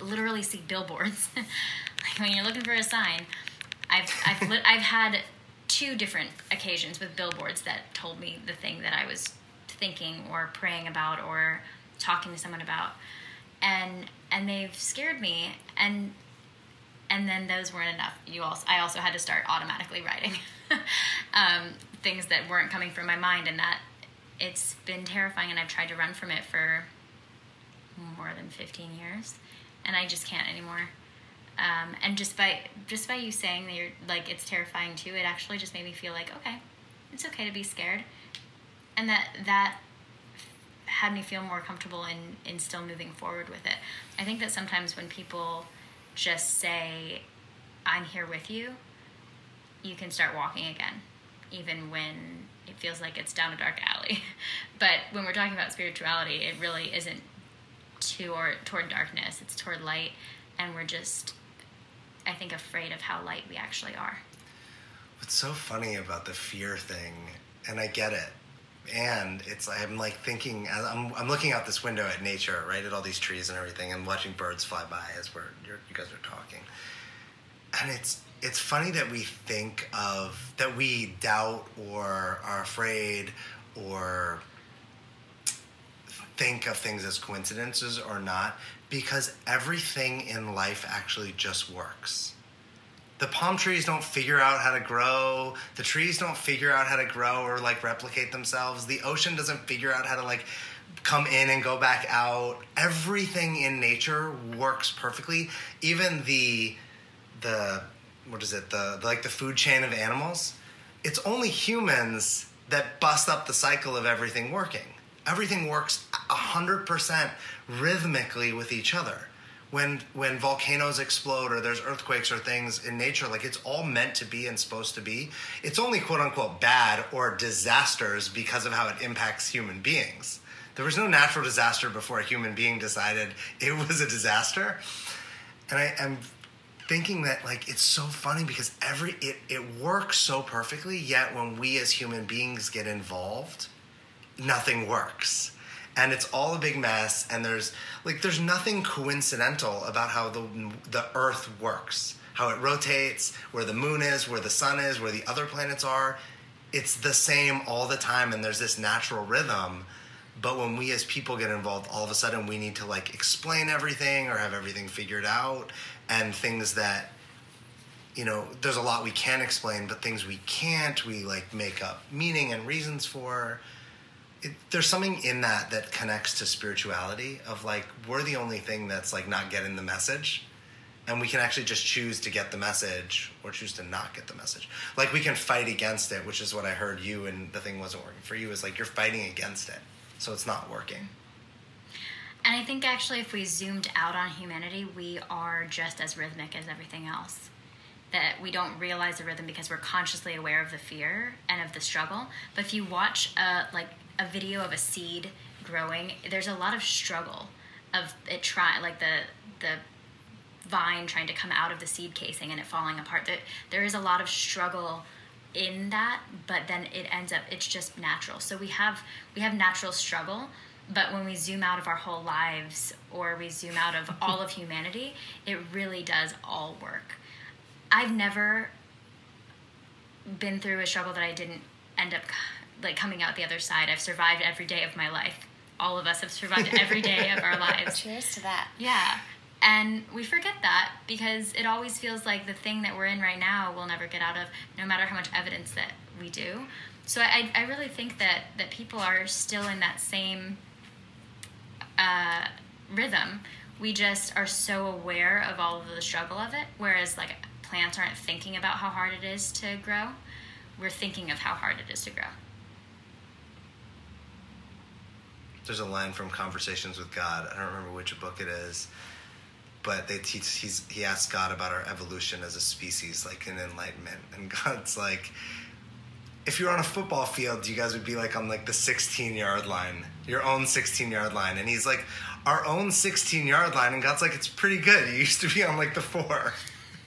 literally see billboards. like when you're looking for a sign, I've I've li- I've had two different occasions with billboards that told me the thing that I was thinking or praying about or talking to someone about, and and they've scared me and and then those weren't enough. You also I also had to start automatically writing um, things that weren't coming from my mind, and that it's been terrifying. And I've tried to run from it for more than fifteen years, and I just can't anymore. Um, and just by just by you saying that you're like it's terrifying too, it actually just made me feel like okay, it's okay to be scared, and that that had me feel more comfortable in in still moving forward with it. I think that sometimes when people just say, "I'm here with you," you can start walking again, even when it feels like it's down a dark alley. but when we're talking about spirituality, it really isn't toward toward darkness; it's toward light, and we're just I think, afraid of how light we actually are. What's so funny about the fear thing, and I get it, and it's I'm like thinking I'm I'm looking out this window at nature, right, at all these trees and everything, and watching birds fly by as we're you guys are talking, and it's it's funny that we think of that we doubt or are afraid or think of things as coincidences or not because everything in life actually just works. The palm trees don't figure out how to grow. The trees don't figure out how to grow or like replicate themselves. The ocean doesn't figure out how to like come in and go back out. Everything in nature works perfectly. Even the the what is it? The, the like the food chain of animals. It's only humans that bust up the cycle of everything working everything works 100% rhythmically with each other when when volcanoes explode or there's earthquakes or things in nature like it's all meant to be and supposed to be it's only quote unquote bad or disasters because of how it impacts human beings There was no natural disaster before a human being decided it was a disaster. And I am thinking that like it's so funny because every it, it works so perfectly, yet when we as human beings get involved, nothing works. And it's all a big mess and there's like there's nothing coincidental about how the the earth works how it rotates, where the moon is, where the sun is, where the other planets are. It's the same all the time, and there's this natural rhythm. But when we as people get involved, all of a sudden we need to like explain everything or have everything figured out, and things that you know, there's a lot we can explain, but things we can't, we like make up meaning and reasons for. It, there's something in that that connects to spirituality of like we're the only thing that's like not getting the message and we can actually just choose to get the message or choose to not get the message. Like we can fight against it which is what i heard you and the thing wasn't working for you is like you're fighting against it so it's not working. And i think actually if we zoomed out on humanity we are just as rhythmic as everything else. That we don't realize the rhythm because we're consciously aware of the fear and of the struggle but if you watch a like a video of a seed growing there's a lot of struggle of it try like the the vine trying to come out of the seed casing and it falling apart. There, there is a lot of struggle in that, but then it ends up it's just natural. So we have we have natural struggle, but when we zoom out of our whole lives or we zoom out of all of humanity, it really does all work. I've never been through a struggle that I didn't end up like coming out the other side. I've survived every day of my life. All of us have survived every day of our lives. Cheers to that. Yeah. And we forget that because it always feels like the thing that we're in right now we'll never get out of, no matter how much evidence that we do. So I, I really think that, that people are still in that same uh, rhythm. We just are so aware of all of the struggle of it, whereas like plants aren't thinking about how hard it is to grow. We're thinking of how hard it is to grow. There's a line from Conversations with God. I don't remember which book it is but they teach he's he asks God about our evolution as a species, like in enlightenment, and God's like, if you're on a football field, you guys would be like on like the 16 yard line, your own 16 yard line, and he's like, our own 16 yard line, and God's like, it's pretty good. You used to be on like the four.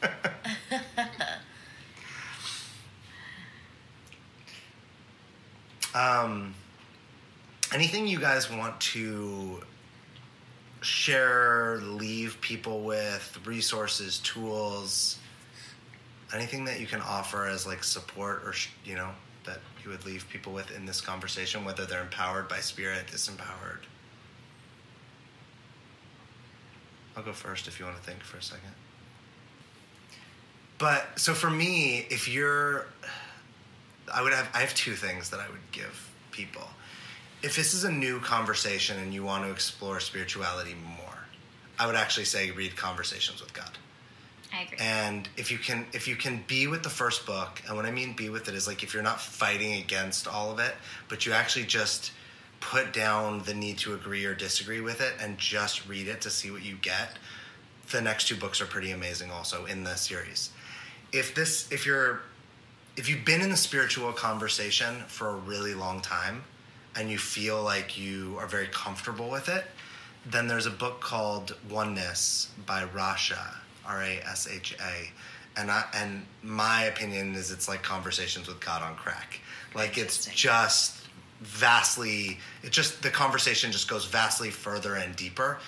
um, anything you guys want to share, leave people with resources, tools, anything that you can offer as like support or you know that you would leave people with in this conversation, whether they're empowered by spirit, disempowered. I'll go first if you want to think for a second. But so for me, if you're, I would have I have two things that I would give people if this is a new conversation and you want to explore spirituality more, I would actually say read Conversations with God. I agree. And if you can if you can be with the first book, and what I mean be with it is like if you're not fighting against all of it, but you actually just put down the need to agree or disagree with it and just read it to see what you get. The next two books are pretty amazing also in the series. If this if you're if you've been in the spiritual conversation for a really long time, and you feel like you are very comfortable with it, then there's a book called Oneness by Rasha, R A S H A. And I, and my opinion is it's like conversations with God on crack. Like it's just vastly it just the conversation just goes vastly further and deeper.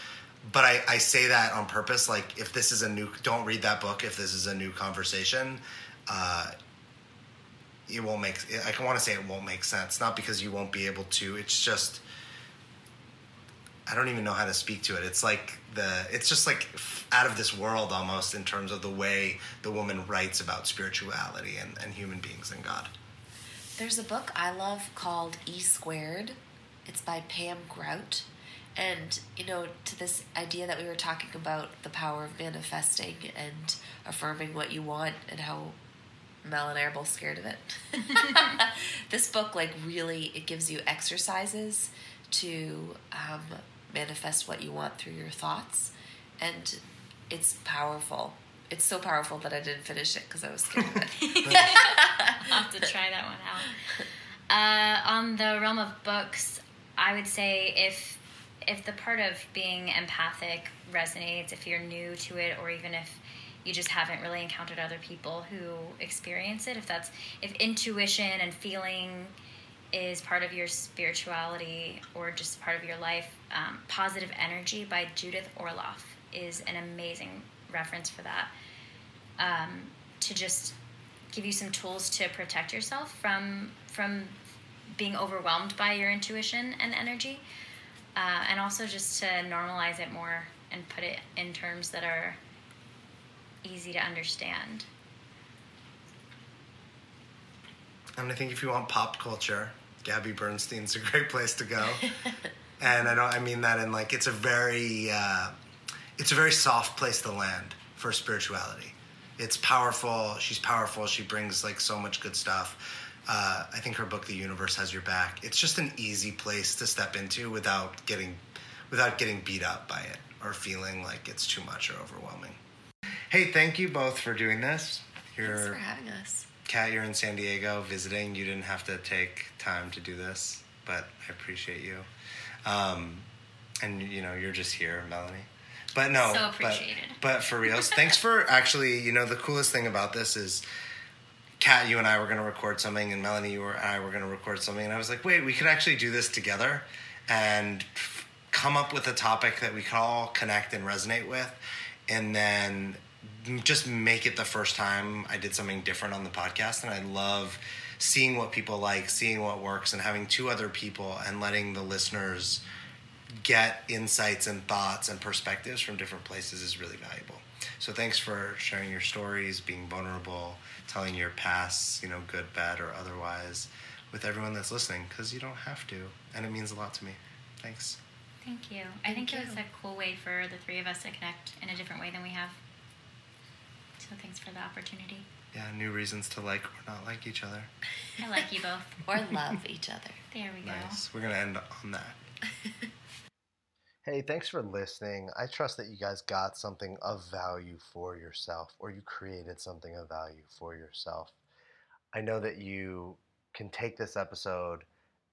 But I, I say that on purpose. Like if this is a new don't read that book if this is a new conversation. Uh, it won't make I want to say it won't make sense not because you won't be able to it's just I don't even know how to speak to it. It's like the it's just like out of this world almost in terms of the way the woman writes about spirituality and, and human beings and God. There's a book I love called E Squared. It's by Pam Grout. And you know to this idea that we were talking about the power of manifesting and affirming what you want and how Mel and I are both scared of it. this book, like, really, it gives you exercises to um, manifest what you want through your thoughts, and it's powerful. It's so powerful that I didn't finish it because I was scared of it. I'll have to try that one out. Uh, on the realm of books, I would say if if the part of being empathic resonates, if you're new to it, or even if you just haven't really encountered other people who experience it, if that's if intuition and feeling is part of your spirituality or just part of your life, um, Positive Energy by Judith Orloff is an amazing reference for that. Um, to just give you some tools to protect yourself from from being overwhelmed by your intuition and energy, uh, and also just to normalize it more and put it in terms that are easy to understand. And I think if you want pop culture, Gabby Bernstein's a great place to go. and I don't I mean that in like it's a very uh, it's a very soft place to land for spirituality. It's powerful. She's powerful. She brings like so much good stuff. Uh, I think her book, The Universe Has Your Back. It's just an easy place to step into without getting without getting beat up by it or feeling like it's too much or overwhelming. Hey, thank you both for doing this. You're, Thanks for having us. Cat, you're in San Diego visiting. You didn't have to take time to do this, but I appreciate you. Um, and you know, you're just here, Melanie. But no, so appreciated. But, but for reals, thanks for actually. You know, the coolest thing about this is, Cat, you and I were going to record something, and Melanie, you and I were going to record something, and I was like, wait, we could actually do this together, and come up with a topic that we could all connect and resonate with, and then just make it the first time I did something different on the podcast. And I love seeing what people like, seeing what works, and having two other people and letting the listeners get insights and thoughts and perspectives from different places is really valuable. So thanks for sharing your stories, being vulnerable, telling your past, you know, good, bad, or otherwise, with everyone that's listening, because you don't have to, and it means a lot to me. Thanks. Thank you. I think it was a cool way for the three of us to connect in a different way than we have. So thanks for the opportunity. Yeah, new reasons to like or not like each other. I like you both. or love each other. There we go. Nice. We're going to end on that. hey, thanks for listening. I trust that you guys got something of value for yourself or you created something of value for yourself. I know that you can take this episode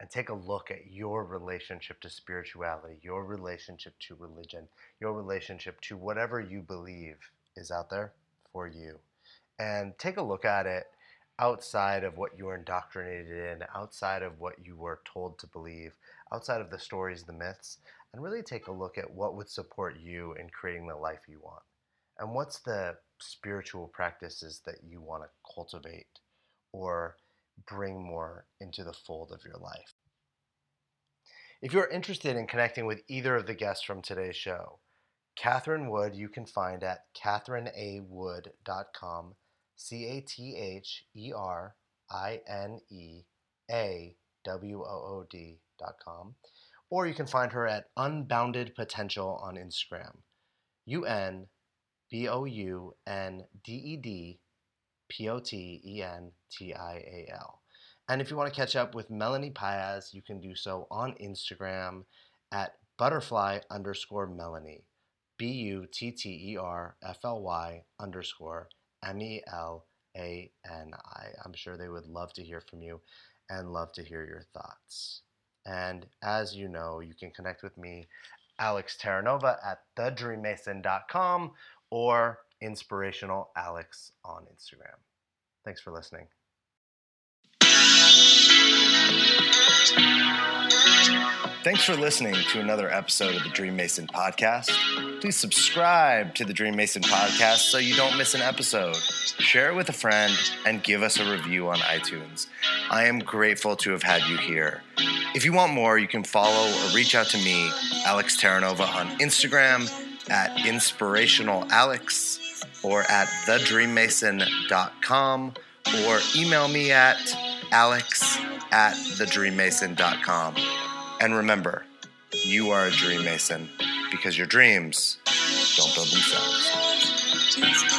and take a look at your relationship to spirituality, your relationship to religion, your relationship to whatever you believe is out there for you. And take a look at it outside of what you were indoctrinated in, outside of what you were told to believe, outside of the stories, the myths, and really take a look at what would support you in creating the life you want. And what's the spiritual practices that you want to cultivate or bring more into the fold of your life. If you're interested in connecting with either of the guests from today's show, Catherine Wood you can find at catherineawood.com, C A T H E R I N E A W O O D.com, or you can find her at Unbounded Potential on Instagram. U N B O U N D E D P O T E N T I A L. And if you want to catch up with Melanie Paez, you can do so on Instagram at butterfly underscore Melanie. B U T T E R F L Y underscore M E L A N I. I'm sure they would love to hear from you and love to hear your thoughts. And as you know, you can connect with me, Alex Terranova, at thedreammason.com or Inspirational Alex on Instagram. Thanks for listening. Thanks for listening to another episode of the Dream Mason podcast. Please subscribe to the Dream Mason podcast so you don't miss an episode. Share it with a friend and give us a review on iTunes. I am grateful to have had you here. If you want more, you can follow or reach out to me, Alex Terranova, on Instagram at Inspirational Alex or at thedreammason.com or email me at alex at thedreammason.com. And remember, you are a dream mason because your dreams don't build themselves.